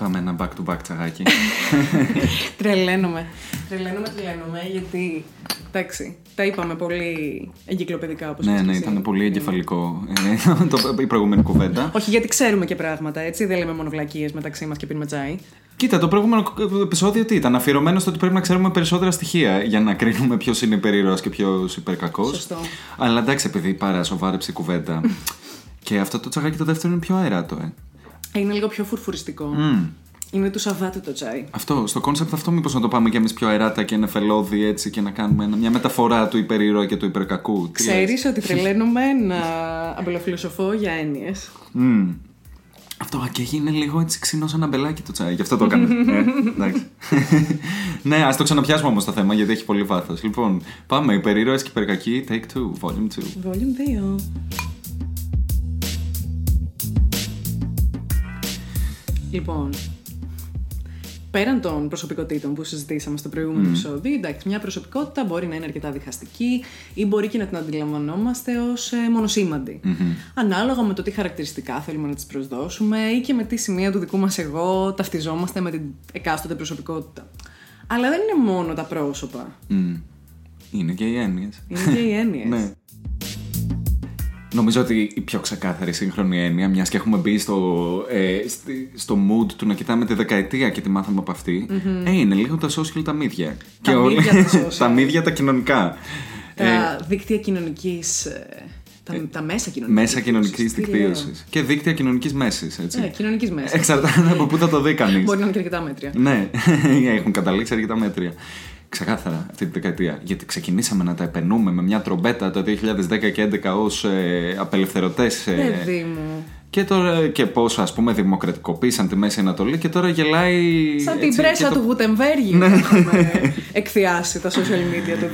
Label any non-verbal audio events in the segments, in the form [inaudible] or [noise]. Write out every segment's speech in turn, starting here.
Πάμε ένα back to back τσαγάκι. [laughs] τρελαίνομαι. Τρελαίνομαι, τρελαίνομαι, γιατί. Εντάξει, τα είπαμε πολύ εγκυκλοπαιδικά όπως ναι, ναι, ήταν πολύ εγκεφαλικό ε, [laughs] το, η προηγούμενη κουβέντα. Όχι, γιατί ξέρουμε και πράγματα, έτσι. Δεν λέμε μόνο βλακίες μεταξύ μας και πίνουμε τσάι. Κοίτα, το προηγούμενο επεισόδιο τι ήταν, αφιερωμένο στο ότι πρέπει να ξέρουμε περισσότερα στοιχεία για να κρίνουμε ποιος είναι υπερήρωα και ποιος υπερκακός. Σωστό. Αλλά εντάξει, επειδή πάρα σοβάρεψε η κουβέντα. [laughs] και αυτό το τσαγάκι το δεύτερο είναι πιο αεράτο, ε. Είναι λίγο πιο φουρφουριστικό. Mm. Είναι του Σαββάτου το τσάι. Αυτό, στο κόνσεπτ αυτό, μήπως να το πάμε κι εμείς πιο αεράτα και νεφελώδη έτσι και να κάνουμε μια μεταφορά του υπερήρωα και του υπερκακού. Ξέρεις ότι [laughs] τρελαίνομαι να αμπελοφιλοσοφώ για έννοιες. Mm. Αυτό και είναι λίγο έτσι ξινό σαν αμπελάκι το τσάι. Γι' αυτό το έκανα. [laughs] ε, εντάξει. [laughs] ναι, ας το ξαναπιάσουμε όμως το θέμα γιατί έχει πολύ βάθος. Λοιπόν, πάμε. Υπερήρωες και υπερκακοί, take 2, volume 2. Volume 2. Λοιπόν, πέραν των προσωπικότητων που συζητήσαμε στο προηγούμενο mm. επεισόδιο, εντάξει, μια προσωπικότητα μπορεί να είναι αρκετά διχαστική ή μπορεί και να την αντιλαμβανόμαστε ως ε, μονοσήμαντη. Mm-hmm. Ανάλογα με το τι χαρακτηριστικά θέλουμε να τη προσδώσουμε ή και με τι σημεία του δικού μας εγώ ταυτιζόμαστε με την εκάστοτε προσωπικότητα. Αλλά δεν είναι μόνο τα πρόσωπα. Mm. Είναι και οι έννοιες. Είναι και οι [laughs] έννοιες. ναι. Νομίζω ότι η πιο ξεκάθαρη σύγχρονη έννοια, μιας και έχουμε μπει στο, ε, στο mood του να κοιτάμε τη δεκαετία και τη μάθαμε από αυτή, mm-hmm. ε, είναι λίγο τα social τα μύδια. Τα και μύδια τα [laughs] social. τα μύδια τα κοινωνικά. Τα ε, δίκτυα κοινωνικής. Τα, ε, τα μέσα κοινωνικής Μέσα κοινωνικής δικτύωσης. Και δίκτυα κοινωνικής μέσης. Ε, κοινωνικής μέσης. Εξαρτάται από πού θα το δει κανείς. Μπορεί να είναι και αρκετά μέτρια. ναι, [laughs] έχουν καταλήξει αρκετά μέτρια. Ξεκάθαρα αυτή τη δεκαετία. Γιατί ξεκινήσαμε να τα επενούμε με μια τρομπέτα το 2010 και 2011 ως ε, απελευθερωτές. Ε, Παιδί μου. Και, τώρα, και πώς ας πούμε δημοκρατικοποίησαν τη Μέση Ανατολή και τώρα γελάει. Σαν την πρέσα το... του Γουτεμβέργη ναι. έχουμε εκθιάσει τα social media το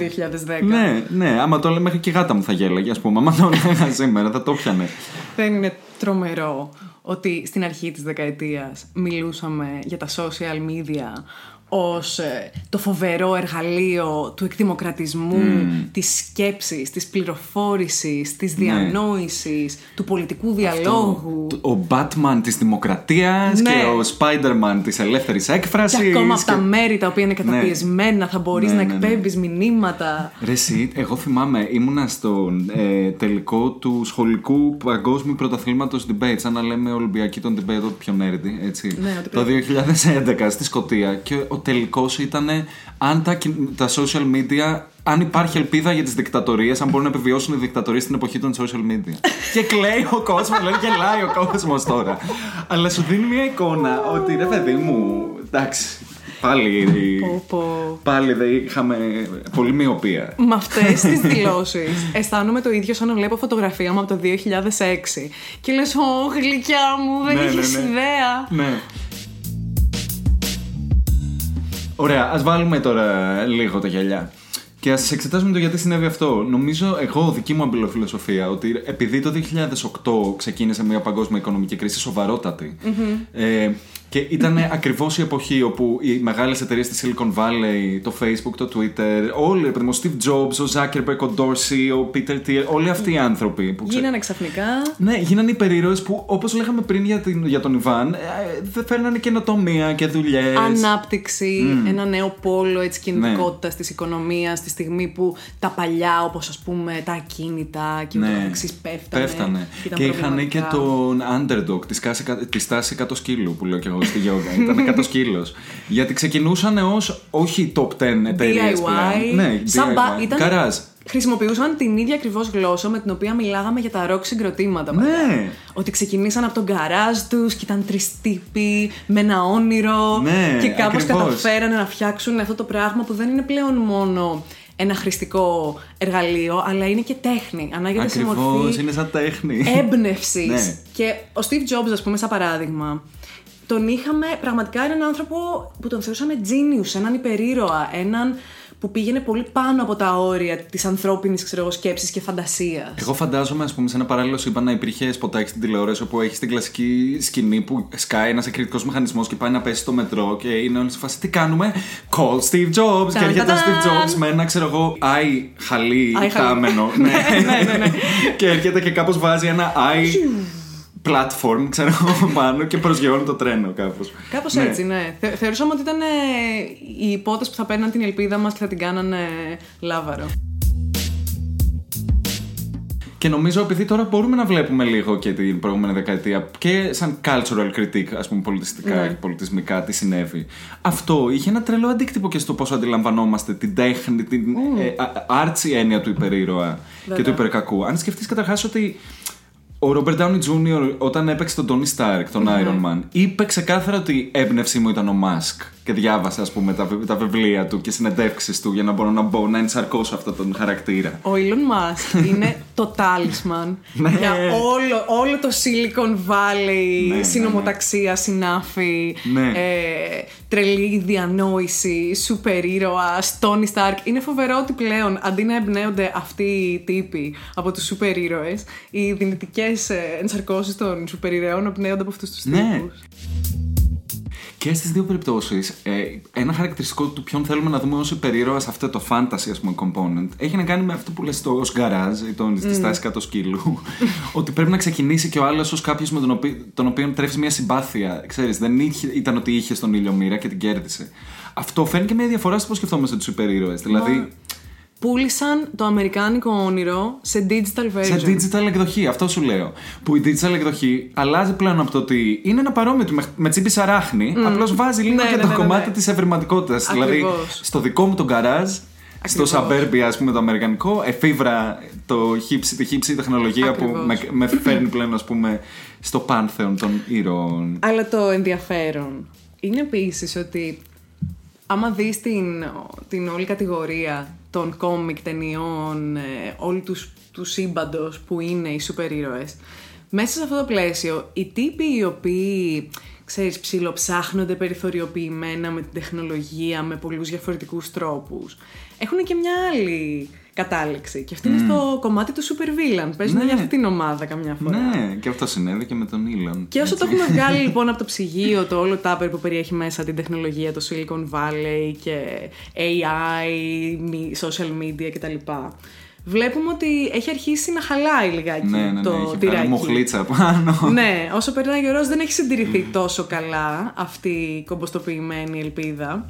2010. Ναι, ναι, άμα το λέμε μέχρι και η γάτα μου θα γέλαγε, ας πούμε. Άμα το έλεγα σήμερα, θα το πιανε. Δεν είναι τρομερό ότι στην αρχή της δεκαετίας μιλούσαμε για τα social media ως ε, το φοβερό εργαλείο του εκδημοκρατισμού, mm. της σκέψης, της πληροφόρησης, της ναι. διανόησης, του πολιτικού διαλόγου. Ο Batman της δημοκρατίας ναι. και ο Spider-Man της ελεύθερης έκφρασης. Και ακόμα και... αυτά τα μέρη τα οποία είναι ναι. καταπιεσμένα θα μπορείς να εκπέμπεις μηνύματα. Ρε εσύ, εγώ θυμάμαι, ήμουνα στο ε, τελικό του σχολικού παγκόσμιου πρωταθλήματος debate, σαν να λέμε Ολυμπιακή τον debate, πιο νέρντι, έτσι. το 2011 στη Σκωτία και ο τελικός ήταν αν τα, τα social media αν υπάρχει ελπίδα για τις δικτατορίες, αν μπορούν να επιβιώσουν οι δικτατορίες στην εποχή των social media. [laughs] και κλαίει ο κόσμος, λέει γελάει ο κόσμος τώρα. Αλλά σου δίνει μια εικόνα ότι ρε παιδί μου, εντάξει, Πάλι, πάλι δεν είχαμε πολύ μοιοπία. Με αυτές τις [laughs] δηλώσεις αισθάνομαι το ίδιο σαν να βλέπω φωτογραφία μου από το 2006. Και λες, Ω, γλυκιά μου, δεν ναι, έχει ναι, ναι. ιδέα. Ναι. Ωραία, ας βάλουμε τώρα λίγο τα γυαλιά. Και ας εξετάσουμε το γιατί συνέβη αυτό. Νομίζω, εγώ, δική μου αμπελοφιλοσοφία, ότι επειδή το 2008 ξεκίνησε μια παγκόσμια οικονομική κρίση σοβαρότατη, mm-hmm. ε, και ήταν ακριβώς η εποχή όπου οι μεγάλες εταιρείες στη Silicon Valley, το Facebook, το Twitter, όλοι, ο Steve Jobs, ο Zuckerberg, ο Dorsey, ο Peter Thiel, όλοι αυτοί οι άνθρωποι. Που ξε... Γίνανε ξαφνικά. Ναι, γίνανε υπερήρωες που, όπως λέγαμε πριν για, την, για τον Ιβάν, ε, δεν φέρνανε καινοτομία και δουλειές. Ανάπτυξη, mm. ένα νέο πόλο έτσι, κινητικότητας ναι. της οικονομίας, στη στιγμή που τα παλιά, όπως ας πούμε τα ακίνητα και ναι. ούτω εξή πέφτανε. Πέφτανε. Και, είχαν και τον underdog, τη στάση 100 σκύλου που λέω και εγώ στη γιόγκα. Ήταν 100 σκύλος. Γιατί ξεκινούσαν ως όχι top 10 εταιρείες. DIY. Ναι, Σαν DIY. Ήταν... Καράζ. Χρησιμοποιούσαν την ίδια ακριβώς γλώσσα με την οποία μιλάγαμε για τα ροκ συγκροτήματα. Ναι. Ότι ξεκινήσαν από τον γκαράζ τους και ήταν τρεις τύποι με ένα όνειρο. Ναι, και κάπως καταφέρανε να φτιάξουν αυτό το πράγμα που δεν είναι πλέον μόνο ένα χρηστικό εργαλείο, αλλά είναι και τέχνη. Ανάγεται σε μορφή. είναι σαν τέχνη. Έμπνευσης. ναι. Και ο Steve Jobs, ας πούμε, σαν παράδειγμα, τον είχαμε πραγματικά έναν άνθρωπο που τον θεωρούσαμε genius, έναν υπερήρωα, έναν που πήγαινε πολύ πάνω από τα όρια της ανθρώπινης σκέψης και φαντασίας. Εγώ φαντάζομαι, ας πούμε, σε ένα παράλληλο σύμπαν να υπήρχε σποτάκι στην τηλεόραση όπου έχεις την κλασική σκηνή που σκάει ένας εκρηκτικό μηχανισμός και πάει να πέσει στο μετρό και είναι όλοι σε φάση τι κάνουμε; Call Steve Jobs. Και έρχεται ο Steve Jobs με ένα, ξέρω εγώ, άι χαλί χάμενο. [laughs] Ναι. ναι, ναι, ναι. Και έρχεται και κάπως βάζει ένα άι platform, [laughs] ξέρω εγώ, πάνω και προσγειώνει το τρένο κάπως. Κάπως ναι. έτσι, ναι. Θε, θεωρούσαμε ότι ήταν ε, οι υπότες που θα παίρναν την ελπίδα μας και θα την κάνανε λάβαρο. Και νομίζω επειδή τώρα μπορούμε να βλέπουμε λίγο και την προηγούμενη δεκαετία και σαν cultural critique, ας πούμε, πολιτιστικά ναι. και πολιτισμικά, τι συνέβη. Αυτό είχε ένα τρελό αντίκτυπο και στο πώ αντιλαμβανόμαστε την τέχνη, την mm. ε, άρτσι έννοια του υπερήρωα και του υπερκακού. Αν σκεφτείς καταρχάς ότι ο Ρόμπερτ Downey Jr. όταν έπαιξε τον Τόνι Στάρκ, τον mm-hmm. Iron Man, είπε ξεκάθαρα ότι η έμπνευσή μου ήταν ο Μάσκ. Και διάβασα, ας πούμε, τα, τα βιβλία του και συνεντεύξεις του για να μπορώ να μπω να ενσαρκώσω αυτόν τον χαρακτήρα. Ο Elon Musk [laughs] είναι το τάλισμαν [laughs] ναι. για όλο, όλο το Silicon Valley, ναι, ναι, συνομοταξία, συνάφη, ε, τρελή διανόηση, σούπερ ήρωα, Τόνι Στάρκ. Είναι φοβερό ότι πλέον αντί να εμπνέονται αυτοί οι τύποι από τους σούπερ ήρωες, οι δυνητικές ε, ενσαρκώσεις των σούπερ ηρωών εμπνέονται από αυτούς τους ναι. τύπους. Και στις δύο περιπτώσεις, ε, ένα χαρακτηριστικό του ποιον θέλουμε να δούμε ως υπερήρωα σε αυτό το fantasy ας πούμε, component έχει να κάνει με αυτό που λες το ως γκαράζ ή τον, mm. τη στάσης κάτω σκύλου. [laughs] ότι πρέπει να ξεκινήσει και ο άλλος ως κάποιος με τον, οποίο, τον οποίο τρέφεις μια συμπάθεια. Ξέρεις, δεν είχε, ήταν ότι είχε στον ήλιο μοίρα και την κέρδισε. Αυτό φαίνει και μια διαφορά στο πώς σκεφτόμαστε τους υπερήρωες. Δηλαδή, πούλησαν το αμερικάνικο όνειρο σε digital version. Σε digital εκδοχή, αυτό σου λέω. Που η digital εκδοχή αλλάζει πλέον από το ότι είναι ένα παρόμοιο με, με τσίπη σαράχνη, mm. απλώς βάζει λίγο ναι, και ναι, το ναι, ναι κομμάτι ναι. της ευρηματικότητας. Δηλαδή, στο δικό μου το γκαράζ, στο Suburbia, ας πούμε, το αμερικανικό, εφήβρα το χύψη, τη χύψη τεχνολογία που με, με φέρνει πλέον, ας πούμε, στο πάνθεον των ήρωων. Αλλά το ενδιαφέρον είναι επίσης ότι άμα δεις την, την όλη κατηγορία των κόμικ ταινιών, ε, όλου τους, τους σύμπαντος που είναι οι σούπερ ήρωες, μέσα σε αυτό το πλαίσιο, οι τύποι οι οποίοι, ξέρεις, ψιλοψάχνονται περιθωριοποιημένα με την τεχνολογία, με πολλούς διαφορετικούς τρόπους, έχουν και μια άλλη κατάληξη. Και αυτή είναι στο κομμάτι του super villain. Παίζουν ναι. για αυτή την ομάδα καμιά φορά. Ναι, και αυτό συνέβη και με τον Elon. Και όσο έτσι. το έχουμε βγάλει [laughs] λοιπόν από το ψυγείο, το όλο τάπερ που περιέχει μέσα την τεχνολογία, το Silicon Valley και AI, social media κτλ. Βλέπουμε ότι έχει αρχίσει να χαλάει λιγάκι ναι, ναι, το ναι, έχει τυράκι. μοχλίτσα πάνω. ναι, όσο περνάει ο καιρός δεν έχει συντηρηθεί τόσο καλά αυτή η κομποστοποιημένη ελπίδα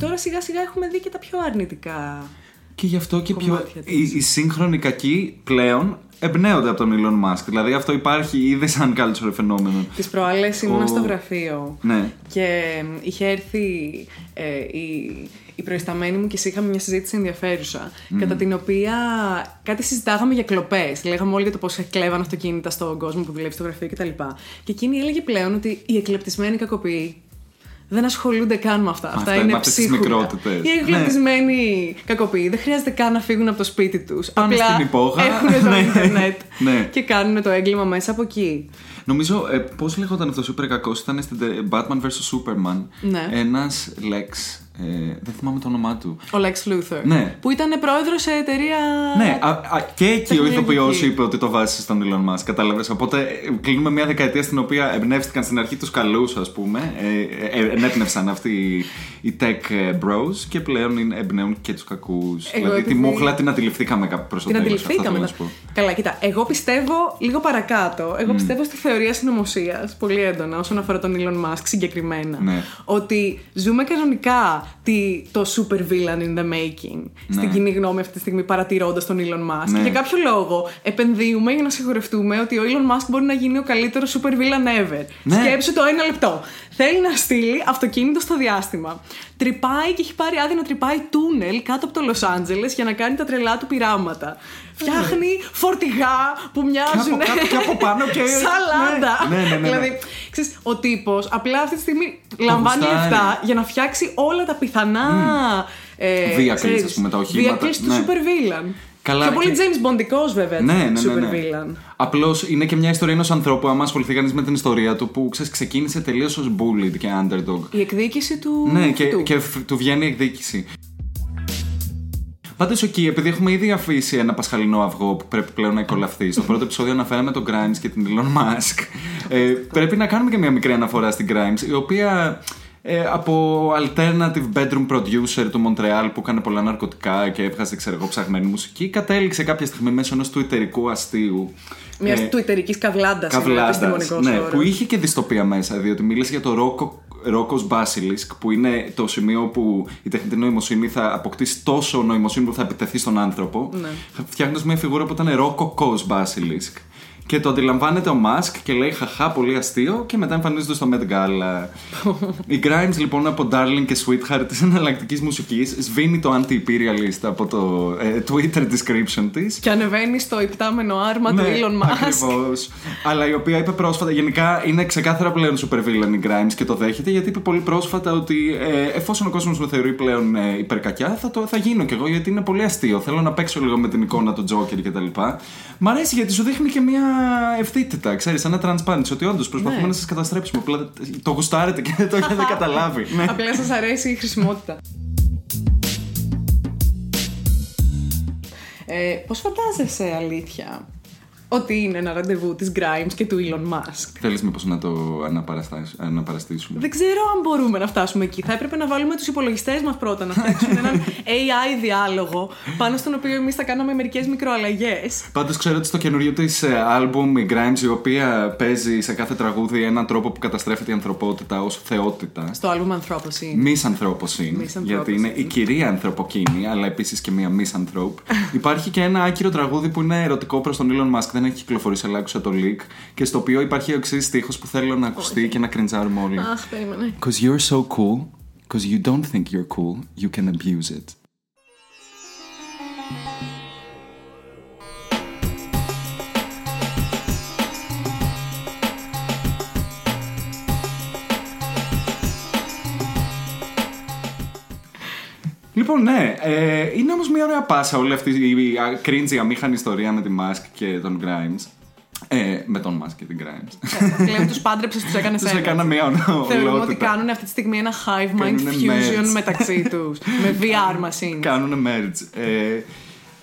τώρα σιγά σιγά έχουμε δει και τα πιο αρνητικά. Και γι' αυτό και πιο. Οι, οι σύγχρονοι κακοί πλέον εμπνέονται από τον Elon Musk. Δηλαδή αυτό υπάρχει ήδη σαν cultural φαινόμενο. Τις προάλλες ήμουν στο γραφείο. Ναι. Και είχε έρθει ε, η, η προϊσταμένη μου και εσύ είχαμε μια συζήτηση ενδιαφέρουσα. Κατά την οποία κάτι συζητάγαμε για κλοπές. Λέγαμε όλοι για το πώς κλέβαν αυτοκίνητα στον κόσμο που δουλεύει στο γραφείο κτλ. Και, και εκείνη έλεγε πλέον ότι οι εκλεπτισμένοι κακοποιοί δεν ασχολούνται καν με αυτά. Αυτά, είναι ψύχουλα. Οι εγκλωβισμένοι ναι. κακοποιοί δεν χρειάζεται καν να φύγουν από το σπίτι τους. Απλά έχουν το [laughs] ναι. Ιντερνετ ναι. και κάνουν το έγκλημα μέσα από εκεί. Νομίζω, ε, πώς λέγονταν αυτό ο υπερ κακός, ήταν στην Batman vs Superman. Ναι. Ένας Lex ε, δεν θυμάμαι το όνομά του. Ο Lex Luthor. Ναι. Που ήταν πρόεδρος σε εταιρεία. Ναι, α, α, και εκεί ο ηθοποιός είπε ότι το βάζεις στον Elon Musk. Κατάλαβες. Οπότε ε, κλείνουμε μια δεκαετία στην οποία εμπνεύστηκαν στην αρχή τους καλούς, ας πούμε. Ε, ε, ενέπνευσαν αυτοί οι tech bros και πλέον εμπνέουν και τους κακούς. Δηλαδή τη μούχλα την αντιληφθήκαμε προς το Την αντιληφθήκαμε. Καλά, κοίτα. Εγώ πιστεύω λίγο παρακάτω. Εγώ mm. πιστεύω στη θεωρία συνωμοσίας πολύ έντονα όσον αφορά τον Elon Musk συγκεκριμένα. Ναι. Ότι ζούμε κανονικά τι, το super villain in the making ναι. στην κοινή γνώμη αυτή τη στιγμή παρατηρώντας τον Elon Musk. Ναι. Και για κάποιο λόγο επενδύουμε για να σιγουρευτούμε ότι ο Elon Musk μπορεί να γίνει ο καλύτερος super villain ever. Ναι. Σκέψου το ένα λεπτό. Θέλει να στείλει αυτοκίνητο στο διάστημα. Τρυπάει και έχει πάρει άδεια να τρυπάει τούνελ κάτω από το Λο Άντζελε για να κάνει τα τρελά του πειράματα. Φτιάχνει φορτηγά που μοιάζουν. Και από, και από πάνω και. [laughs] Σαλάντα. Ναι, ναι, ναι, ναι. Δηλαδή, ξέρεις, ο τύπος απλά αυτή τη στιγμή λαμβάνει λεφτά για να φτιάξει όλα τα πιθανά. Mm. Ε, Βίακλεις, ας πούμε, τα οχήματα. του ναι. super villain. Καλά, Πιο πολύ και... James Bondικό, βέβαια. Ναι, ναι, ναι. ναι. ναι. Απλώς είναι και μια ιστορία ενός ανθρώπου, άμα ασχοληθεί κανείς με την ιστορία του, που ξέρεις, ξεκίνησε τελείως ως bullied και underdog. Η εκδίκηση του. Ναι, και, και του βγαίνει η εκδίκηση. Πάντως εκεί, επειδή έχουμε ήδη αφήσει ένα πασχαλινό αυγό που πρέπει πλέον να εκολαφθεί. Στο πρώτο επεισόδιο αναφέραμε τον Grimes και την Elon Musk. Ε, πρέπει να κάνουμε και μια μικρή αναφορά στην Grimes, η οποία ε, από alternative bedroom producer του Μοντρεάλ που έκανε πολλά ναρκωτικά και έβγαζε ξέρω εγώ ψαγμένη μουσική κατέληξε κάποια στιγμή μέσω ενός τουιτερικού αστείου μιας ε, τουιτερική καβλάντας. Καβλάντας. Ναι, που είχε και δυστοπία μέσα, διότι μίλησε για το ρόκο Ρόκος Basilisk που είναι το σημείο που η τεχνητή νοημοσύνη θα αποκτήσει τόσο νοημοσύνη που θα επιτεθεί στον άνθρωπο ναι. φτιάχνοντας μια φιγούρα που ήταν Ρόκο Basilisk και το αντιλαμβάνεται ο Μάσκ και λέει χαχά, πολύ αστείο και μετά εμφανίζεται στο Met Gala. [laughs] η Grimes λοιπόν από Darling και Sweetheart της εναλλακτικής μουσικής σβήνει το anti-imperialist από το ε, Twitter description της. Και ανεβαίνει στο υπτάμενο άρμα ναι, του Elon Musk. Ακριβώς. Αλλά η οποία είπε πρόσφατα, γενικά είναι ξεκάθαρα πλέον super villain η Grimes και το δέχεται γιατί είπε πολύ πρόσφατα ότι ε, εφόσον ο κόσμος με θεωρεί πλέον ε, υπερκακιά θα, το, θα γίνω κι εγώ γιατί είναι πολύ αστείο. Θέλω να παίξω λίγο με την εικόνα του Joker κτλ. Μ' αρέσει γιατί σου δείχνει και μια ευθύτητα, ξέρεις, ένα transparency. Ότι όντως προσπαθούμε ναι. να σας καταστρέψουμε. Απλά το γουστάρετε και δεν το έχετε [laughs] καταλάβει. ναι. Απλά σας αρέσει η χρησιμότητα. Ε, πώς φαντάζεσαι αλήθεια ότι είναι ένα ραντεβού της Grimes και του Elon Musk. Θέλεις μήπως να το αναπαραστήσουμε; Δεν ξέρω αν μπορούμε να φτάσουμε εκεί. Θα έπρεπε να βάλουμε τους υπολογιστές μας πρώτα να φτιάξουμε έναν AI διάλογο πάνω στον οποίο εμείς θα κάναμε μερικές μικροαλλαγές. Πάντως ξέρω ότι στο καινούριο της album η Grimes, η οποία παίζει σε κάθε τραγούδι έναν τρόπο που καταστρέφεται η ανθρωπότητα ως θεότητα. Στο album Anthropocene. Μη Anthropocene. Γιατί είναι η κυρία ανθρωποκίνη, αλλά επίσης και μία Miss [laughs] Υπάρχει και ένα άκυρο τραγούδι που είναι ερωτικό προς τον Elon Musk δεν έχει κυκλοφορήσει, αλλά άκουσα το leak. Και στο οποίο υπάρχει ο εξής στίχος που θέλω να ακουστεί και να κριντζάρουμε όλοι. Αχ, περίμενε. Because you're so cool, because you don't think you're cool, you can abuse it. Λοιπόν, ναι. Ε, είναι όμως μια ωραία πάσα όλη αυτή η cringy αμήχανη ιστορία με τη Musk και τον Grimes. Ε, με τον Musk και την Grimes. Ε, Λέμε τους πάντρεψε, τους έκανε Τους έκανα μια ολότητα. Θεωρούμε ότι κάνουν αυτή τη στιγμή ένα hive mind fusion μεταξύ τους. με [laughs] VR machines. Κάνουν merge. Ε,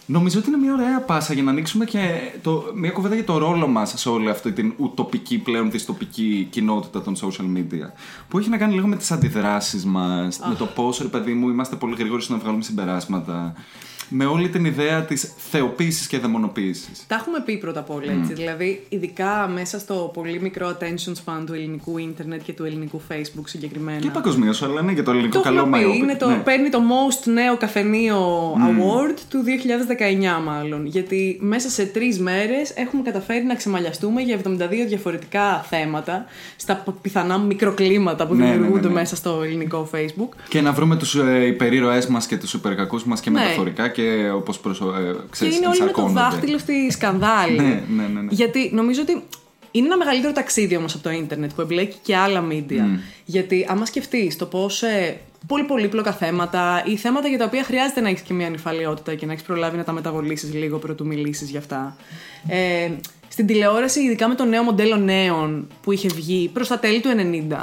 Νομίζω ότι είναι μια ωραία πάσα για να ανοίξουμε και το, μια κουβέντα για το ρόλο μας σε όλη αυτή την ουτοπική πλέον δυστοπική κοινότητα των social media. Που έχει να κάνει λίγο με τις αντιδράσεις μας, με το πώς, ρε παιδί μου, είμαστε πολύ γρήγοροι να βγάλουμε συμπεράσματα με όλη την ιδέα της θεοποίησης και δαιμονοποίησης. Τα έχουμε πει πρώτα απ' όλα έτσι. Δηλαδή, ειδικά μέσα στο πολύ μικρό attention span του ελληνικού ίντερνετ και του ελληνικού Facebook συγκεκριμένα. Και παγκοσμίως, αλλά ναι, και το ελληνικό το καλό μάιο. Είναι το, ναι. Παίρνει το most νέο καφενείο award του 2019, μάλλον. Γιατί μέσα σε τρεις μέρες έχουμε καταφέρει να ξεμαλιαστούμε για 72 διαφορετικά θέματα στα πιθανά μικροκλίματα που ναι, ναι δημιουργούνται ναι, ναι, μέσα στο ελληνικό Facebook. Και να βρούμε τους ε, υπερήρωές μας και τους υπερκακού μας και μεταφορικά και και όπως προσω... Ε, και είναι όλοι με το δάχτυλο στη σκανδάλη. [laughs] ναι, ναι, ναι, ναι. Γιατί νομίζω ότι είναι ένα μεγαλύτερο ταξίδι όμως από το ίντερνετ που εμπλέκει και άλλα media. Γιατί άμα σκεφτείς το πώς ε, πολύ πολύπλοκα θέματα ή θέματα για τα οποία χρειάζεται να έχεις και μια ανυφαλιότητα και να έχεις προλάβει να τα μεταβολήσεις λίγο πρωτού μιλήσεις γι' αυτά. Ε, στην τηλεόραση, ειδικά με το νέο μοντέλο νέων που είχε βγει προς τα τέλη του 90,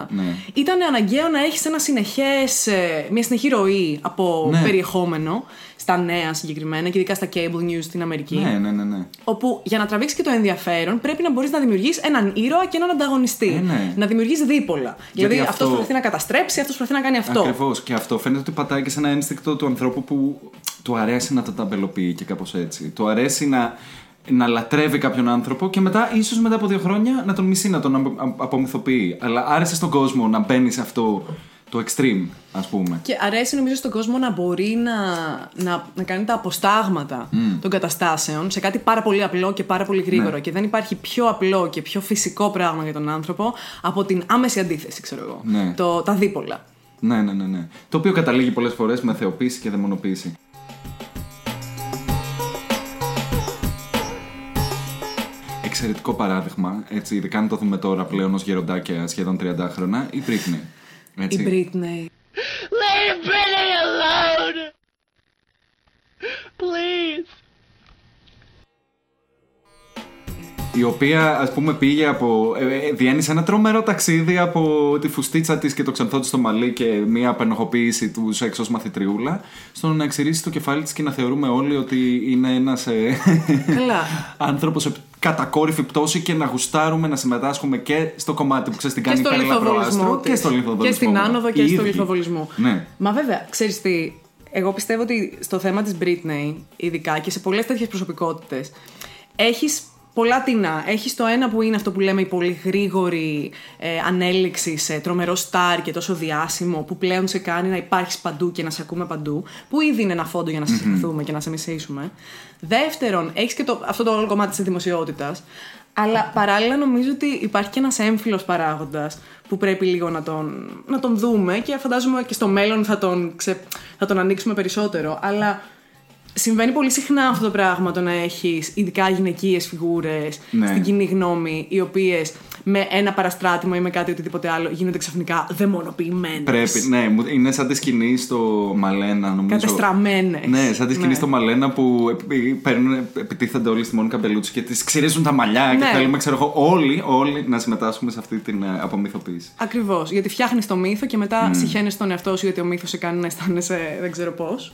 ναι. ήταν αναγκαίο να έχεις ε, μια συνεχή ροή από ναι. περιεχόμενο στα νέα συγκεκριμένα και ειδικά στα cable news στην Αμερική. Ναι, ναι, ναι, ναι. Όπου για να τραβήξεις και το ενδιαφέρον πρέπει να μπορείς να δημιουργήσει έναν ήρωα και έναν ανταγωνιστή. Ε, ναι. Να δημιουργήσει δίπολα. Γιατί δηλαδή αυτός προσπαθεί να καταστρέψει, αυτός προσπαθεί να κάνει αυτό. Ακριβώς. Και αυτό φαίνεται ότι πατάει και σε ένα ένστικτο του ανθρώπου που του αρέσει να τα ταμπελοποιεί και κάπως έτσι. Του αρέσει να να λατρεύει κάποιον άνθρωπο και μετά, ίσως μετά από δύο χρόνια, να τον μισεί, να τον απομυθοποιεί. Αλλά άρεσε στον κόσμο να μπαίνει σε αυτό το extreme, ας πούμε. Και αρέσει νομίζω στον κόσμο να μπορεί να, να, να κάνει τα αποστάγματα των καταστάσεων σε κάτι πάρα πολύ απλό και πάρα πολύ γρήγορο. Ναι. Και δεν υπάρχει πιο απλό και πιο φυσικό πράγμα για τον άνθρωπο από την άμεση αντίθεση, ξέρω εγώ. Ναι. Το, τα δίπολα. Ναι, ναι, ναι, ναι. Το οποίο καταλήγει πολλές φορές με θεοποίηση και δαιμονοποίηση. Εξαιρετικό παράδειγμα, έτσι, ειδικά αν το δούμε τώρα πλέον ως γεροντάκια σχεδόν 30 χρόνια, η Britney. Έτσι. Η Britney. Leave Britney alone! Please! η οποία ας πούμε πήγε από, ε, ε, διένυσε ένα τρομερό ταξίδι από τη φουστίτσα της και το ξανθό της στο μαλλί και μια απενοχοποίηση τους σεξ ως μαθητριούλα στο να εξηρήσει το κεφάλι της και να θεωρούμε όλοι ότι είναι ένας ε, Καλά. [laughs] άνθρωπος κατακόρυφη πτώση και να γουστάρουμε να συμμετάσχουμε και στο κομμάτι που ξέρεις την Και κάνει στο Πέλλα λιθοβολισμό. Προάστρου και της. στο λιθοβολισμό. Και στην άνοδο και Οι στο ίδιοι. λιθοβολισμό. Ναι. Μα βέβαια, ξέρεις τι. Εγώ πιστεύω ότι στο θέμα της Britney, ειδικά και σε πολλές τέτοιες προσωπικότητες, έχεις πολλά τεινά. Έχεις το ένα που είναι αυτό που λέμε η πολύ γρήγορη ε, ανέλυξη σε τρομερό στάρ και τόσο διάσημο, που πλέον σε κάνει να υπάρχεις παντού και να σε ακούμε παντού, που ήδη είναι ένα φόντο για να σε συγχαθούμε και να σε μισήσουμε. Δεύτερον, έχεις και το, αυτό το όλο κομμάτι της δημοσιότητας. Αλλά παράλληλα νομίζω ότι υπάρχει και ένας έμφυλος παράγοντας που πρέπει λίγο να τον, να τον δούμε και φαντάζομαι και στο μέλλον θα τον, ξε, θα τον ανοίξουμε περισσότερο. Αλλά συμβαίνει πολύ συχνά αυτό το πράγμα το να έχεις ειδικά γυναικείες φιγούρες Ναι. στην κοινή γνώμη οι οποίες με ένα παραστράτημα ή με κάτι οτιδήποτε άλλο γίνονται ξαφνικά δαιμονοποιημένες. Πρέπει, ναι, μου- είναι σαν τη σκηνή στο Μαλένα, νομίζω. Κατεστραμμένες. Ναι, σαν τη σκηνή Ναι. στο Μαλένα που επι- παίρνουν, επιτίθενται όλοι στη Μόνικα Μπελούτσι και τη ξυρίζουν τα μαλλιά και Ναι. θέλουμε, ξέρω εγώ, όλοι, όλοι να συμμετάσχουμε σε αυτή την ε, απομυθοποίηση. Ακριβώς. Γιατί φτιάχνεις το μύθο και μετά mm. τον εαυτό σου γιατί ο μύθος σε κάνει να αισθάνεσαι δεν ξέρω πώς.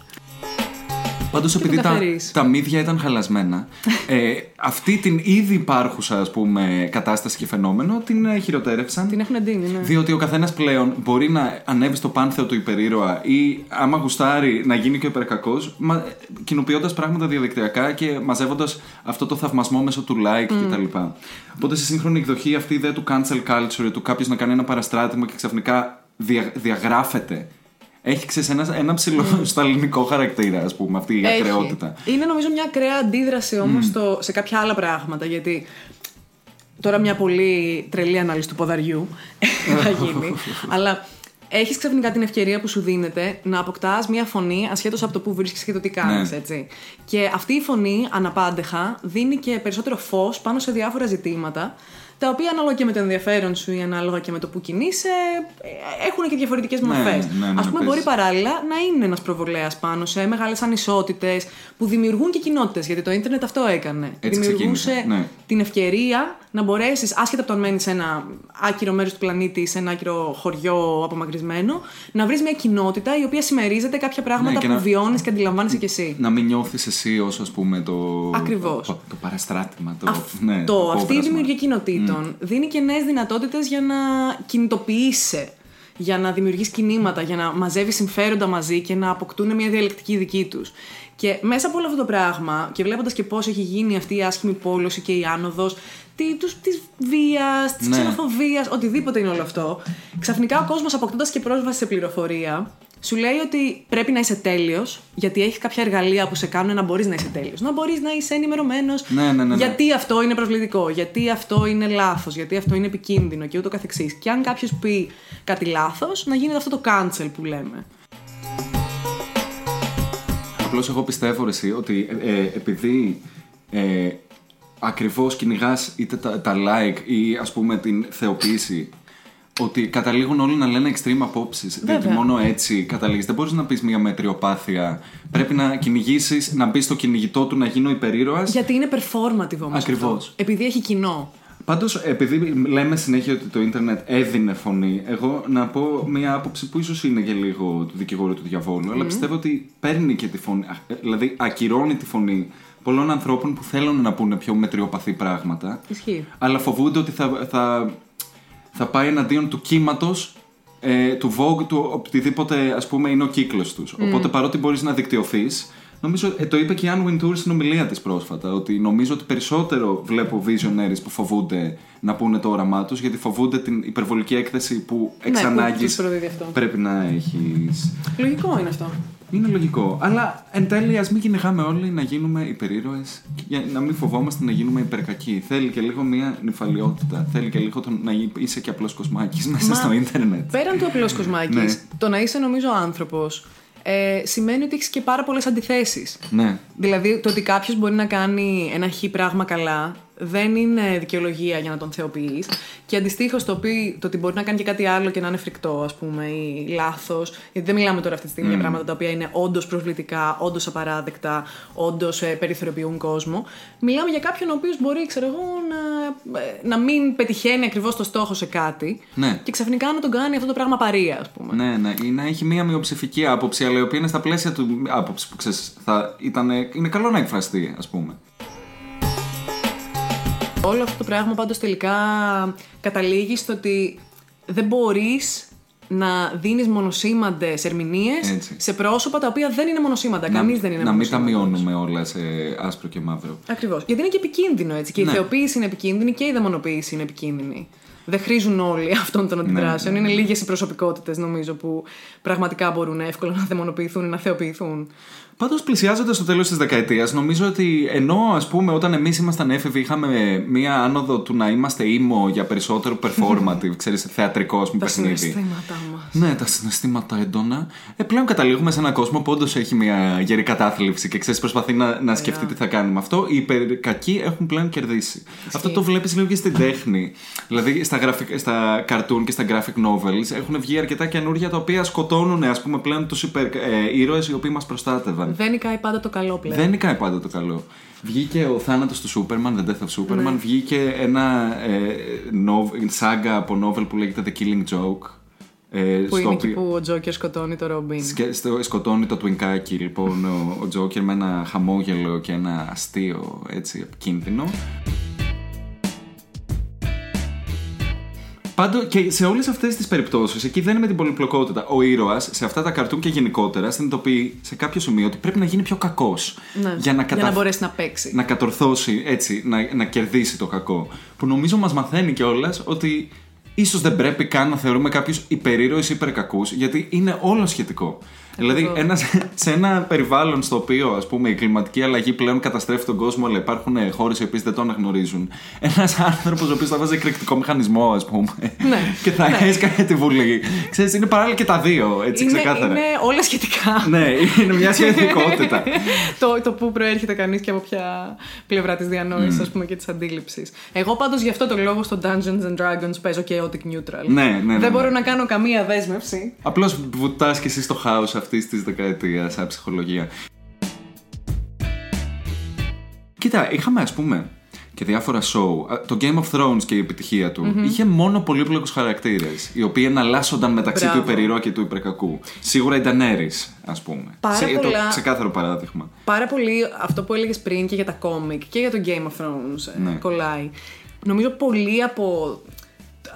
Πάντως, επειδή τον τα, καθαρείς. τα μύδια ήταν χαλασμένα, [laughs] ε, αυτή την ήδη υπάρχουσα ας πούμε, κατάσταση και φαινόμενο την ε, χειροτέρευσαν. Την έχουν εντείνει, ναι. Διότι ο καθένας πλέον μπορεί να ανέβει στο πάνθεο του υπερήρωα ή άμα γουστάρει να γίνει και ο υπερκακός, κοινοποιώντας πράγματα διαδικτυακά και μαζεύοντας αυτό το θαυμασμό μέσω του like κτλ. Οπότε στη σύγχρονη εκδοχή αυτή η ιδέα του cancel culture, του κάποιος να κάνει ένα παραστράτημα και ξαφνικά δια, διαγράφεται. Έχει ξέρεις, ένα, ένα ψηλό σταλινικό χαρακτήρα, ας πούμε, αυτή η Έχει. ακρεότητα. Είναι νομίζω μια ακραία αντίδραση όμως σε κάποια άλλα πράγματα. Γιατί τώρα μια πολύ τρελή ανάλυση του ποδαριού [laughs] θα γίνει. αλλά έχεις ξαφνικά την ευκαιρία που σου δίνεται να αποκτάς μια φωνή ασχέτως από το που βρίσκεσαι και το τι κάνεις. Ναι. έτσι. Και αυτή η φωνή αναπάντεχα δίνει και περισσότερο φως πάνω σε διάφορα ζητήματα. Τα οποία ανάλογα και με το ενδιαφέρον σου ή ανάλογα και με το που κινείσαι, ε, έχουν και διαφορετικές Ναι, μορφές. ναι, ναι, Α πούμε, παίζει. μπορεί παράλληλα να είναι ένας προβολέας πάνω σε μεγάλες ανισότητες που δημιουργούν και κοινότητες. Γιατί το ίντερνετ αυτό έκανε. Έτσι Δημιουργούσε ξεκίνησε, ναι. την ευκαιρία να μπορέσεις, άσχετα από το αν μένεις σε ένα άκυρο μέρος του πλανήτη, σε ένα άκυρο χωριό απομακρυσμένο, να βρεις μια κοινότητα η οποία συμμερίζεται κάποια πράγματα Ναι, και που να- βιώνεις και αντιλαμβάνεσαι κι εσύ. Να μην νιώθεις εσύ ως ας πούμε το. Ακριβώς. Το, το παραστράτημα. Το, Αυτό, ναι, το αυτή η απόβρασμα. Δημιουργία κοινοτήτων δίνει και νέες δυνατότητες για να κινητοποιείσαι, για να δημιουργείς κινήματα, για να μαζεύεις συμφέροντα μαζί και να αποκτούν μια διαλεκτική δική τους. Και μέσα από όλο αυτό το πράγμα, και βλέποντας και πώς έχει γίνει αυτή η άσχημη πόλωση και η άνοδος της βίας, της Ναι. ξενοφοβίας, οτιδήποτε είναι όλο αυτό, ξαφνικά ο κόσμος αποκτώντας και πρόσβαση σε πληροφορία, σου λέει ότι πρέπει να είσαι τέλειος, γιατί έχει κάποια εργαλεία που σε κάνουν να μπορείς να είσαι τέλειος. Να μπορείς να είσαι ενημερωμένος. Ναι, ναι, ναι, ναι. Γιατί αυτό είναι προσβλητικό, γιατί αυτό είναι λάθος, γιατί αυτό είναι επικίνδυνο και ούτω καθεξής. Και αν κάποιος πει κάτι λάθος, να γίνεται αυτό το cancel που λέμε. Απλώς εγώ πιστεύω ρε, εσύ ότι ε, ε, επειδή ε, ακριβώς κυνηγάς είτε τα, τα like ή ας πούμε την θεοποίηση. Ότι καταλήγουν όλοι να λένε extreme απόψεις. Διότι Βέβαια. μόνο έτσι καταλήγεις. Δεν μπορείς να πεις μια μετριοπάθεια. Πρέπει να κυνηγήσεις, να μπεις στο κυνηγητό του να γίνω υπερήρωας. Γιατί είναι performative όμως. Ακριβώς. Επειδή έχει κοινό. Πάντως, επειδή λέμε συνέχεια ότι το ίντερνετ έδινε φωνή, εγώ να πω μια άποψη που ίσως είναι και λίγο του δικηγόρου του διαβόλου, αλλά πιστεύω ότι παίρνει και τη φωνή. α, Δηλαδή, ακυρώνει τη φωνή πολλών ανθρώπων που θέλουν να πούνε πιο μετριοπαθή πράγματα. Ισχύει. Αλλά φοβούνται ότι θα, θα, θα πάει εναντίον του κύματος. Ε, του Vogue, του οτιδήποτε ας πούμε είναι ο κύκλος τους. Οπότε παρότι μπορείς να δικτυωθείς, νομίζω, ε, το είπε και η Anne Wintour στην ομιλία της πρόσφατα, ότι νομίζω ότι περισσότερο βλέπω visionaries που φοβούνται να πούνε το όραμά τους, γιατί φοβούνται την υπερβολική έκθεση που εξ Ναι, που ανάγκης τους προδίδει αυτό. πρέπει να έχεις. Λογικό είναι αυτό. Είναι λογικό. Αλλά εν τέλει, ας μην κυνηγάμε όλοι να γίνουμε υπερήρωες και να μην φοβόμαστε να γίνουμε υπερκακοί. Θέλει και λίγο μια νυφαλιότητα. Θέλει και λίγο το να είσαι και απλός κοσμάκι μέσα Μα- στο ίντερνετ. Πέραν του απλός κοσμάκης, Ναι. το να είσαι νομίζω άνθρωπος ε, σημαίνει ότι έχεις και πάρα πολλές αντιθέσεις. Ναι. Δηλαδή, το ότι κάποιος μπορεί να κάνει ένα χ πράγμα καλά δεν είναι δικαιολογία για να τον θεοποιείς. Και αντιστοίχως το, ότι- το ότι μπορεί να κάνει και κάτι άλλο και να είναι φρικτό, ας πούμε, ή λάθος. Γιατί δεν μιλάμε τώρα αυτή τη στιγμή για πράγματα τα οποία είναι όντως προσβλητικά, όντως απαράδεκτα, όντως ε, περιθωριοποιούν κόσμο. Μιλάμε για κάποιον ο οποίος μπορεί, ξέρω εγώ, να, ε, να μην πετυχαίνει ακριβώς το στόχο σε κάτι. Ναι. Και ξαφνικά να τον κάνει αυτό το πράγμα παρία, ας πούμε. Ναι, ναι. Ή να έχει μία μειοψηφική άποψη, αλλά η οποία είναι στα πλαίσια του άποψη που ξέρεις. Θα ήταν, είναι καλό να εκφραστεί, ας πούμε. Όλο αυτό το πράγμα πάντως τελικά καταλήγει στο ότι δεν μπορείς να δίνεις μονοσήμαντες ερμηνείες Έτσι. σε πρόσωπα τα οποία δεν είναι μονοσήμαντα. Κανείς δεν είναι να μην τα μονοσήμαντος. μειώνουμε όλα σε άσπρο και μαύρο. Ακριβώς. Γιατί είναι και επικίνδυνο έτσι. Και η Ναι. θεοποίηση είναι επικίνδυνη και η δαιμονοποίηση είναι επικίνδυνη. Δεν χρήζουν όλοι αυτών των Ναι, αντιδράσεων. είναι λίγες οι προσωπικότητες, νομίζω, που πραγματικά μπορούν εύκολα να δαιμονοποιηθούν ή να θεοποιηθούν. Πάντως, πλησιάζοντας το τέλος της δεκαετίας, νομίζω ότι ενώ ας πούμε όταν εμείς ήμασταν έφηβοι, είχαμε μία άνοδο του να είμαστε ήμο για περισσότερο performative, [laughs] ξέρεις, θεατρικό μου Τα παιχνίδι. συναισθήματά μας. Ναι, τα συναισθήματα έντονα. Ε, πλέον καταλήγουμε σε έναν κόσμο που όντως έχει μια γερή κατάθλιψη και ξέρεις, προσπαθεί να, να σκεφτεί τι θα κάνει με αυτό. Οι υπερκακοί έχουν πλέον κερδίσει. Αυτό το βλέπεις λίγο και στην τέχνη. Δηλαδή στα, γραφικ, στα cartoon και στα graphic novels έχουν βγει αρκετά καινούργια τα οποία σκοτώνουν ας πούμε, πλέον τους υπερ, ε, ήρωες οι οποίοι μας προστάτευαν. Δεν νικάει πάντα το καλό πλέον. Δεν νικάει πάντα το καλό. Βγήκε ο θάνατος του Superman, The Death of Superman. Ναι. Βγήκε ένα ε, νοβ- σάγκα από novel που λέγεται The Killing Joke. Ε, Που στο είναι εκεί οποίο- που ο Τζόκερ σκοτώνει το Ρόμπιν. Σκε- στο- σκοτώνει το τουινκάκι λοιπόν ο, ο Τζόκερ με ένα χαμόγελο και ένα αστείο έτσι επικίνδυνο. Πάντω και σε όλες αυτές τις περιπτώσεις, εκεί δεν είναι με την πολυπλοκότητα. Ο ήρωας σε αυτά τα καρτούν και γενικότερα συνειδητοποιεί σε κάποιο σημείο ότι πρέπει να γίνει πιο κακός. Ναι. Για να, κατα- μπορέσει να παίξει. να κατορθώσει έτσι, να, να κερδίσει το κακό. Που νομίζω μας μαθαίνει κιόλας ότι ίσως δεν πρέπει καν να θεωρούμε κάποιους υπερήρωες ή υπερκακούς, γιατί είναι όλο σχετικό. Δηλαδή, ένας, [laughs] σε ένα περιβάλλον στο οποίο ας πούμε, η κλιματική αλλαγή πλέον καταστρέφει τον κόσμο, αλλά υπάρχουν χώρες οι οποίες δεν το αναγνωρίζουν. Ένας [laughs] άνθρωπος ο οποίος θα βάζει εκρηκτικό μηχανισμό, ας πούμε, Ναι, [laughs] και θα ναι. έσκανε τη βουλή. Ξέρεις, είναι παράλληλα και τα δύο, έτσι είναι, ξεκάθαρα. είναι όλα σχετικά. Ναι, είναι μια σχετικότητα. το, το που προέρχεται κανείς και από ποια πλευρά της διανόησης, ας πούμε, και της αντίληψης. Εγώ πάντως γι' αυτό το λόγο στο Dungeons and Dragons παίζω chaotic neutral. Ναι, ναι, ναι, Δεν ναι. μπορώ να κάνω καμία δέσμευση. Απλώς βουτάς και εσύ στο χάος αυτής της δεκαετίας, σαν ψυχολογία. Κοίτα, είχαμε ας πούμε και διάφορα show. Α, Το Game of Thrones και η επιτυχία του είχε μόνο πολύπλοκους χαρακτήρες, οι οποίοι εναλλάσσονταν μεταξύ Μπράβο. του υπερηρώα και του υπερκακού. Σίγουρα η Daenerys, ας πούμε. Πάρα Σε- Το πολλά- ξεκάθαρο παράδειγμα. Πάρα πολύ αυτό που έλεγες πριν και για τα κόμικ και για το Game of Thrones ε, Ναι. κολλάει. Νομίζω πολύ από,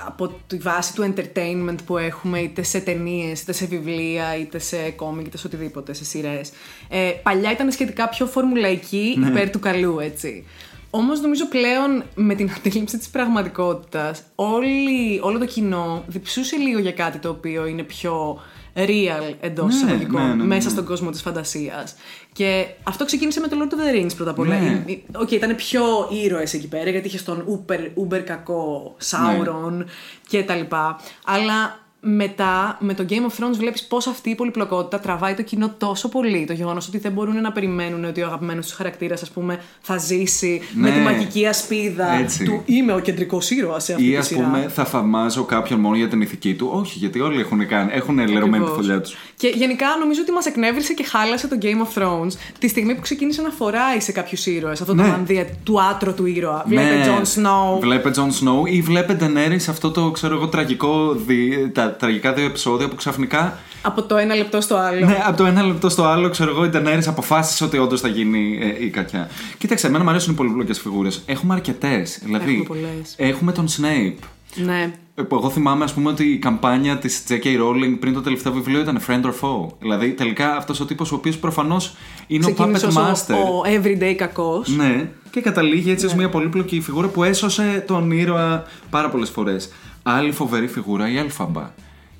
από τη βάση του entertainment που έχουμε είτε σε ταινίες, είτε σε βιβλία, είτε σε κόμικ, είτε σε οτιδήποτε, σε σειρές. Ε, παλιά ήταν σχετικά πιο φορμουλαϊκή Ναι. υπέρ του καλού, έτσι. Όμως νομίζω πλέον με την αντίληψη της πραγματικότητας όλη, όλο το κοινό διψούσε λίγο για κάτι το οποίο είναι πιο real εντός Ναι, εισαγωγικών ναι, ναι, ναι, μέσα ναι. στον κόσμο της φαντασίας. Και αυτό ξεκίνησε με το Lord of the Rings πρώτα απ' όλα. Ναι. Ε, ε, Οκ, ήταν πιο ήρωες εκεί πέρα γιατί είχες τον uber, uber κακό Sauron Ναι. και τα λοιπά. Αλλά μετά, με το Game of Thrones βλέπεις πώς αυτή η πολυπλοκότητα τραβάει το κοινό τόσο πολύ. Το γεγονός ότι δεν μπορούν να περιμένουν ότι ο αγαπημένος τους χαρακτήρας, ας πούμε, θα ζήσει με Ναι. τη μαγική ασπίδα Έτσι. του «Είμαι ο κεντρικός ήρωας σε αυτή Ή τη ας σειρά». πούμε, θα θαυμάζω κάποιον μόνο για την ηθική του. Όχι, γιατί όλοι έχουν, κάνει, έχουν λερωμένη τη Ακριβώς. φωλιά τους. Και γενικά νομίζω ότι μας εκνεύρισε και χάλασε το Game of Thrones τη στιγμή που ξεκίνησε να φοράει σε κάποιους ήρωες αυτό το Ναι. μανδύα του άτρου του ήρωα. Βλέπε Jon Snow. Βλέπε Jon Snow ή βλέπε Daenerys σε αυτό το ξέρω εγώ τραγικό, δι- τα τραγικά δύο επεισόδια που ξαφνικά. Από το ένα λεπτό στο άλλο. Ναι, από το ένα λεπτό στο άλλο, ξέρω εγώ, η Daenerys αποφάσισε ότι όντως θα γίνει ε, η κακιά. Κοίταξε, εμένα μου αρέσουν οι πολύπλοκε φιγούρες. Έχουμε αρκετές. Δηλαδή, Έχουμε πολλές. έχουμε τον Snape. Ναι. Ε, που Εγώ θυμάμαι, ας πούμε, ότι η καμπάνια της J.K. Rowling πριν το τελευταίο βιβλίο ήταν Friend or Foe. Δηλαδή, τελικά αυτός ο τύπος ο οποίος προφανώς είναι ο Ξεκίνησε Puppet ως Master. ο, ο everyday κακός. Ναι, και καταλήγει έτσι ως μια πολύπλοκη φιγούρα που έσωσε τον ήρωα πάρα πολλές φορές. Άλλη φοβερή φιγούρα η Αλφαμπά.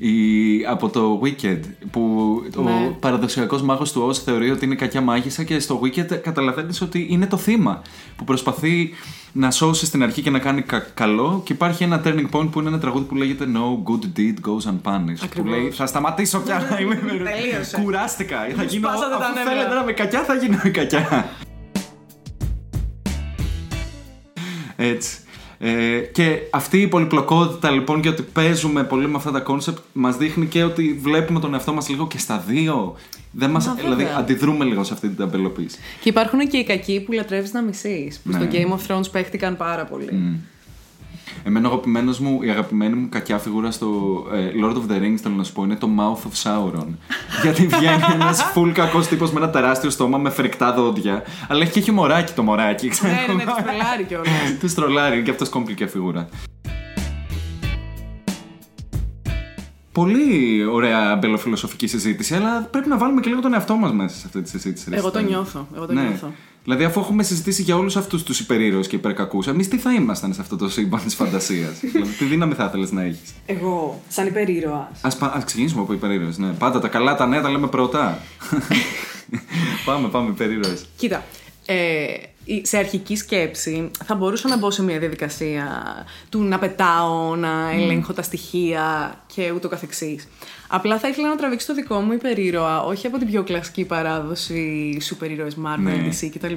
Η, από το Wicked, που Ναι. ο παραδοσιακός μάγος του Oz θεωρεί ότι είναι κακιά μάγισσα και στο Wicked καταλαβαίνεις ότι είναι το θύμα που προσπαθεί να σώσει στην αρχή και να κάνει κα- καλό. Και υπάρχει ένα turning point που είναι ένα τραγούδι που λέγεται No good deed goes unpunished. Που Ακριβώς. λέει Θα σταματήσω πια. Είμαι Τελείωσε. Κουράστηκα. Θα γίνω. σπάσατε τα Αφού νεύρα. θέλετε να είμαι κακιά, θα γίνω η κακιά. Έτσι. Ε, και αυτή η πολυπλοκότητα λοιπόν και ότι παίζουμε πολύ με αυτά τα κόνσεπτ μας δείχνει και ότι βλέπουμε τον εαυτό μας λίγο και στα δύο. Δεν μας, Μα, βέβαια. δηλαδή αντιδρούμε λίγο σε αυτή την ταμπελοποίηση. Και υπάρχουν και οι κακοί που λατρεύεις να μισείς. Που στο Ναι. Game of Thrones παίχτηκαν πάρα πολύ. Εμένα ο αγαπημένος μου, η αγαπημένη μου κακιά φιγούρα στο ε, Lord of the Rings, θέλω να σου πω, είναι το Mouth of Sauron. [laughs] Γιατί βγαίνει ένας full κακός τύπος με ένα τεράστιο στόμα με φρικτά δόντια. Αλλά έχει και χιμωράκι το μωράκι, ξέρω. Ναι, ναι, ναι, τους τρολάρει κιόλας. [laughs] Τους τρολάρει, είναι και αυτός κομπλικέ φιγούρα. Πολύ ωραία μπελοφιλοσοφική συζήτηση, αλλά πρέπει να βάλουμε και λίγο τον εαυτό μας μέσα σε αυτή τη συζήτηση. ρε Εγώ το Στέλιο. νιώθω. Εγώ το Ναι. Νιώθω. Δηλαδή, αφού έχουμε συζητήσει για όλους αυτούς τους υπερήρωες και υπερκακούς, εμείς τι θα ήμασταν σε αυτό το σύμπαν της φαντασίας; [laughs] δηλαδή, τι δύναμη θα ήθελες να έχεις; Εγώ, σαν υπερήρωας. Α ας ξεκινήσουμε από υπερήρωες. Ναι. Πάντα τα καλά, τα νέα τα λέμε πρώτα. [laughs] πάμε, πάμε, υπερήρωες. Κοίτα, ε, η- σε αρχική σκέψη θα μπορούσα να μπω σε μια διαδικασία του να πετάω, να ελέγχω τα στοιχεία και ούτω καθεξής. Απλά θα ήθελα να τραβήξω το δικό μου υπερήρωα, όχι από την πιο κλασική παράδοση σούπερ ήρωες Marvel, Ναι. DC κτλ.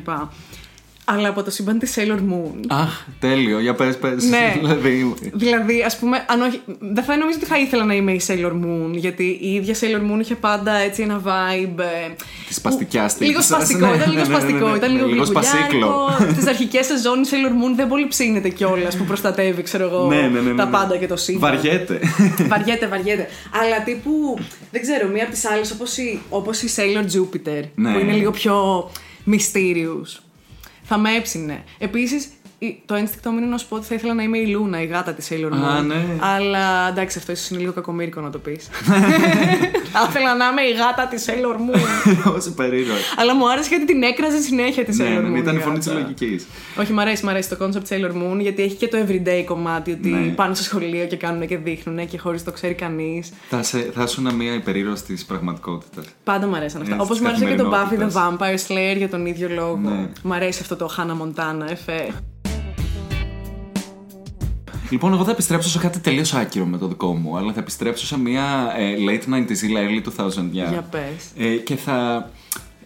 Αλλά από το σύμπαν της Sailor Moon. Αχ, τέλειο, για πες, πες. Ναι. [laughs] δηλαδή, Δηλαδή, ας πούμε, αν όχι. Δεν θα νομίζω ότι θα ήθελα να είμαι η Sailor Moon, γιατί η ίδια Sailor Moon είχε πάντα έτσι ένα vibe. ε, Της σπαστικιάς που- της. Λίγο σπαστικό, Ναι, ήταν λίγο ναι, ναι, ναι, σπαστικό. ναι. Ήταν λίγο Λίγο σπασίκλο. [laughs] Στι αρχικές σεζόν η Sailor Moon δεν πολύ ψήνεται κιόλας που προστατεύει, ξέρω εγώ, Ναι, ναι, ναι, ναι, τα ναι. πάντα και το σύμπαν. Βαριέται. [laughs] βαριέται, βαριέται. Αλλά τύπου, δεν ξέρω, μία από τις άλλες όπως η, όπως η Sailor Jupiter, Ναι. που είναι λίγο πιο mysterious. Θα με έψινε. Επίσης, το ένστικτό μου είναι να σου πω ότι θα ήθελα να είμαι η Λούνα, η γάτα της Sailor Moon. Α, ναι. Αλλά εντάξει, αυτό ίσως είναι λίγο κακομήρικο να το πεις. [laughs] θα ήθελα να είμαι η γάτα της Sailor Moon. [laughs] Ω υπερήρωε. Αλλά μου άρεσε γιατί την έκραζε συνέχεια τη Ναι, Sailor ναι, Moon. ναι, ήταν η η φωνή της γάτα. λογικής. Όχι, μ' αρέσει, μ' αρέσει το concept Sailor Moon γιατί έχει και το everyday κομμάτι ότι Ναι. πάνε στο σχολείο και κάνουν και δείχνουν και χωρίς το ξέρει κανείς. Θα, σε, θα ήσουν μια υπερήρωα της πραγματικότητας. Πάντα μου αρέσαν αυτά. Έτσι, Όπως της μου άρεσε και το Buffy the καθημερινότητας. Vampire Slayer για τον ίδιο λόγο. Ναι. Μ' αρέσει αυτό το Hannah Montana εφέ. Λοιπόν, εγώ θα επιστρέψω σε κάτι τελείως άκυρο με το δικό μου, αλλά θα επιστρέψω σε μια ε, late 90s ή early 2000 Για πες. Ε, και θα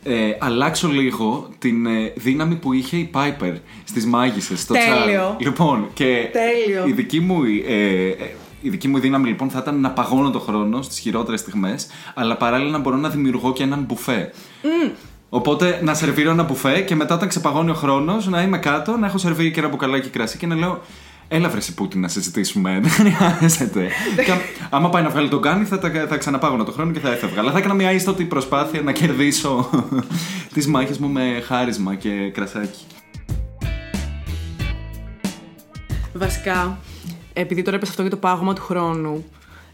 ε, αλλάξω λίγο την ε, δύναμη που είχε η Piper στις μάγισσες στο Τέλειο. Charm. Λοιπόν, και Τέλειο. η δική μου ε, ε, η δική μου δύναμη λοιπόν θα ήταν να παγώνω το χρόνο στις χειρότερες στιγμές, αλλά παράλληλα να μπορώ να δημιουργώ και έναν μπουφέ. Οπότε να σερβίρω ένα μπουφέ και μετά όταν ξεπαγώνει ο χρόνος να είμαι κάτω, να έχω σερβίρει και ένα μπουκαλάκι κρασί και να λέω. Έλα βρε Πούτιν να συζητήσουμε. [laughs] Δεν χρειάζεται. και α- άμα πάει να βγάλει τον Κάνι, θα, τα- θα ξαναπάγωνα το χρόνο και θα έφευγα. Αλλά θα έκανα μια ίστοτη προσπάθεια να κερδίσω [laughs] τις μάχες μου με χάρισμα και κρασάκι. Βασικά, επειδή τώρα έπεσε αυτό για το πάγωμα του χρόνου,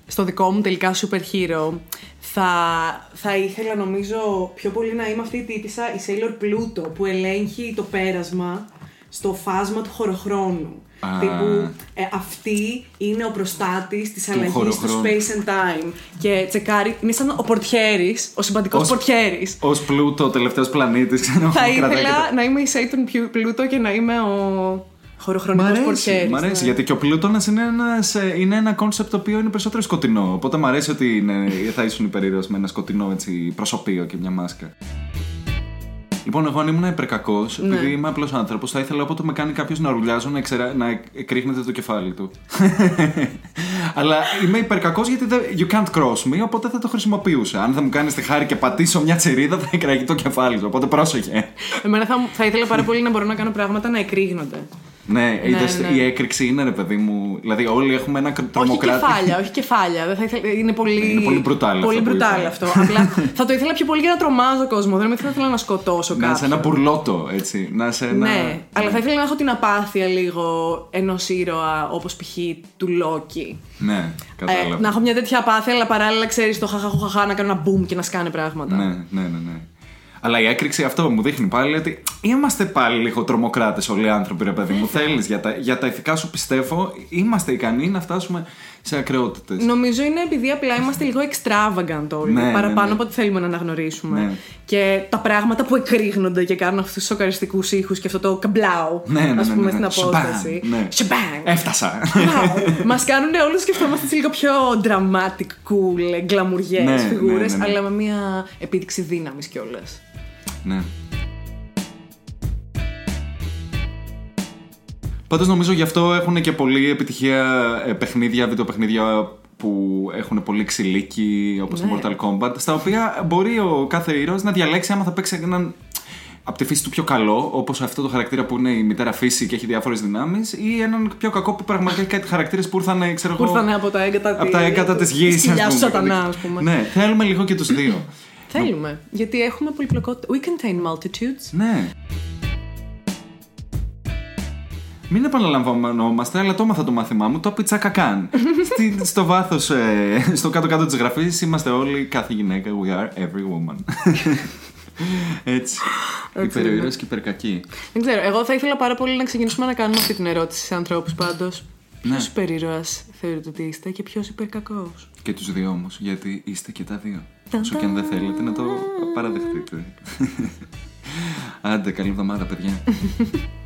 στο δικό μου τελικά super hero, θα, θα ήθελα νομίζω πιο πολύ να είμαι αυτή η τύπησα, η Sailor Pluto, που ελέγχει το πέρασμα στο φάσμα του χωροχρόνου. Α. Τύπου, ε, αυτή είναι ο προστάτης της αλλαγής του χωροχρόνου. space and time. Και τσεκάρει, είναι σαν ο πορτιέρης, ο συμπαντικός Ως- πορτιέρης. Ω πλούτο, τελευταίος πλανήτης, ξέρω Θα κρατάει και ήθελα τα- να είμαι η Saturn Pluto και να είμαι ο Μ' χωροχρονικός αρέσει, πορτιέρης. μ' αρέσει ναι. γιατί και ο Πλούτονας είναι, ένας, ε, είναι ένα κόνσεπτ το οποίο είναι περισσότερο σκοτεινό. Οπότε μ' αρέσει ότι είναι, θα ήσουν υπερήρωα με ένα σκοτεινό έτσι, προσωπείο και μια μάσκα. Λοιπόν, εγώ αν ήμουν υπερκακός, Ναι. επειδή είμαι απλός άνθρωπος, θα ήθελα όποτε με κάνει κάποιος να ουρλιάζω να, εξερα... να εκρήγνεται το κεφάλι του. [laughs] Αλλά είμαι υπερκακός γιατί δεν... you can't cross me, οπότε θα το χρησιμοποιούσα. Αν θα μου κάνεις τη χάρη και πατήσω μια τσιρίδα, θα εκραγεί το κεφάλι σου. Οπότε πρόσεχε. Εμένα θα, θα ήθελα πάρα πολύ να μπορώ να κάνω πράγματα να εκρήγνονται. Ναι, είδες, ναι. η έκρηξη είναι ρε παιδί μου. Δηλαδή, όλοι έχουμε ένα Όχι τρομοκράτη. κεφάλια, όχι κεφάλια. Δεν θα ήθελα, είναι πολύ. Είναι πολύ brutal Πολύ αυτό που brutal είπα. αυτό. Απλά [laughs] θα το ήθελα πιο πολύ για να τρομάζω κόσμο. Δεν θα ήθελα να σκοτώσω Να κάποιον. είσαι ένα μπουρλότο, έτσι. Να είσαι ένα. Ναι, αλλά θα ήθελα να έχω την απάθεια λίγο ενός ήρωα όπως π.χ. του Λόκη. Ναι, κατάλαβα. Ε, να έχω μια τέτοια απάθεια, αλλά παράλληλα ξέρεις το χαχαχουχαχά να κάνω ένα boom και να σκάνε πράγματα. Ναι, ναι, ναι, ναι. Αλλά η έκρηξη αυτό μου δείχνει πάλι ότι είμαστε πάλι λίγο τρομοκράτες όλοι οι άνθρωποι, ρε παιδί μου. Θέλεις για, τα, για τα ηθικά σου πιστεύω, είμαστε ικανοί να φτάσουμε σε ακρεότητες. Νομίζω είναι επειδή απλά είμαστε λίγο extravagant όλοι. Ναι, ναι, παραπάνω ναι. από ό,τι θέλουμε να αναγνωρίσουμε. Ναι. Και τα πράγματα που εκρήγνονται και κάνουν αυτούς τους σοκαριστικούς ήχους και αυτό το καμπλάου. Ναι, ναι, ναι, ας πούμε ναι, στην ναι. απόσταση. Σμπαμ, ναι. Σμπαμ. Έφτασα. [laughs] Μας κάνουν όλους σκεφτόμαστε έτσι λίγο πιο dramatic, cool, γκλαμουριές Ναι, φιγούρες, ναι, ναι, ναι. αλλά με μια επίδειξη δύναμης κιόλας. Ναι. Πάντως νομίζω γι' αυτό έχουν και πολλή επιτυχία ε, παιχνίδια, βιντεοπαιχνίδια που έχουν πολύ ξυλίκι όπως Ναι. το Mortal Kombat στα οποία μπορεί ο κάθε ήρωας να διαλέξει άμα θα παίξει έναν από τη φύση του πιο καλό, όπως αυτό το χαρακτήρα που είναι η μητέρα φύση και έχει διάφορες δυνάμεις, ή έναν πιο κακό που πραγματικά έχει κάτι χαρακτήρες που ήρθαν, ξέρω Που εγώ, ήρθαν από τα έγκατα, από τα έγκατα της γης. της κοιλιάς του σατανάς, ας πούμε. Ναι, θέλουμε λίγο και τους δύο. [clears throat] Θέλουμε. Γιατί έχουμε πολυπλοκότητα. We contain multitudes. ναι. Μην επαναλαμβανόμαστε, αλλά το έμαθα το μάθημά μου, το πιτσάκα καν. [laughs] Στη, στο βάθος, στο κάτω-κάτω της γραφής, είμαστε όλοι κάθε γυναίκα. We are every woman. [laughs] Έτσι. Υπερηρωέ και υπερκακοί. Δεν ξέρω. Εγώ θα ήθελα πάρα πολύ να ξεκινήσουμε να κάνουμε αυτή την ερώτηση σε ανθρώπους πάντως. Ναι. Ποιο υπερήρωας θεωρείτε ότι είστε και ποιος υπερκακό. Και τους δύο όμως, γιατί είστε και τα δύο. Όσο και αν δεν θέλετε να το παραδεχτείτε. [laughs] Άντε, καλή εβδομάδα, παιδιά. [laughs]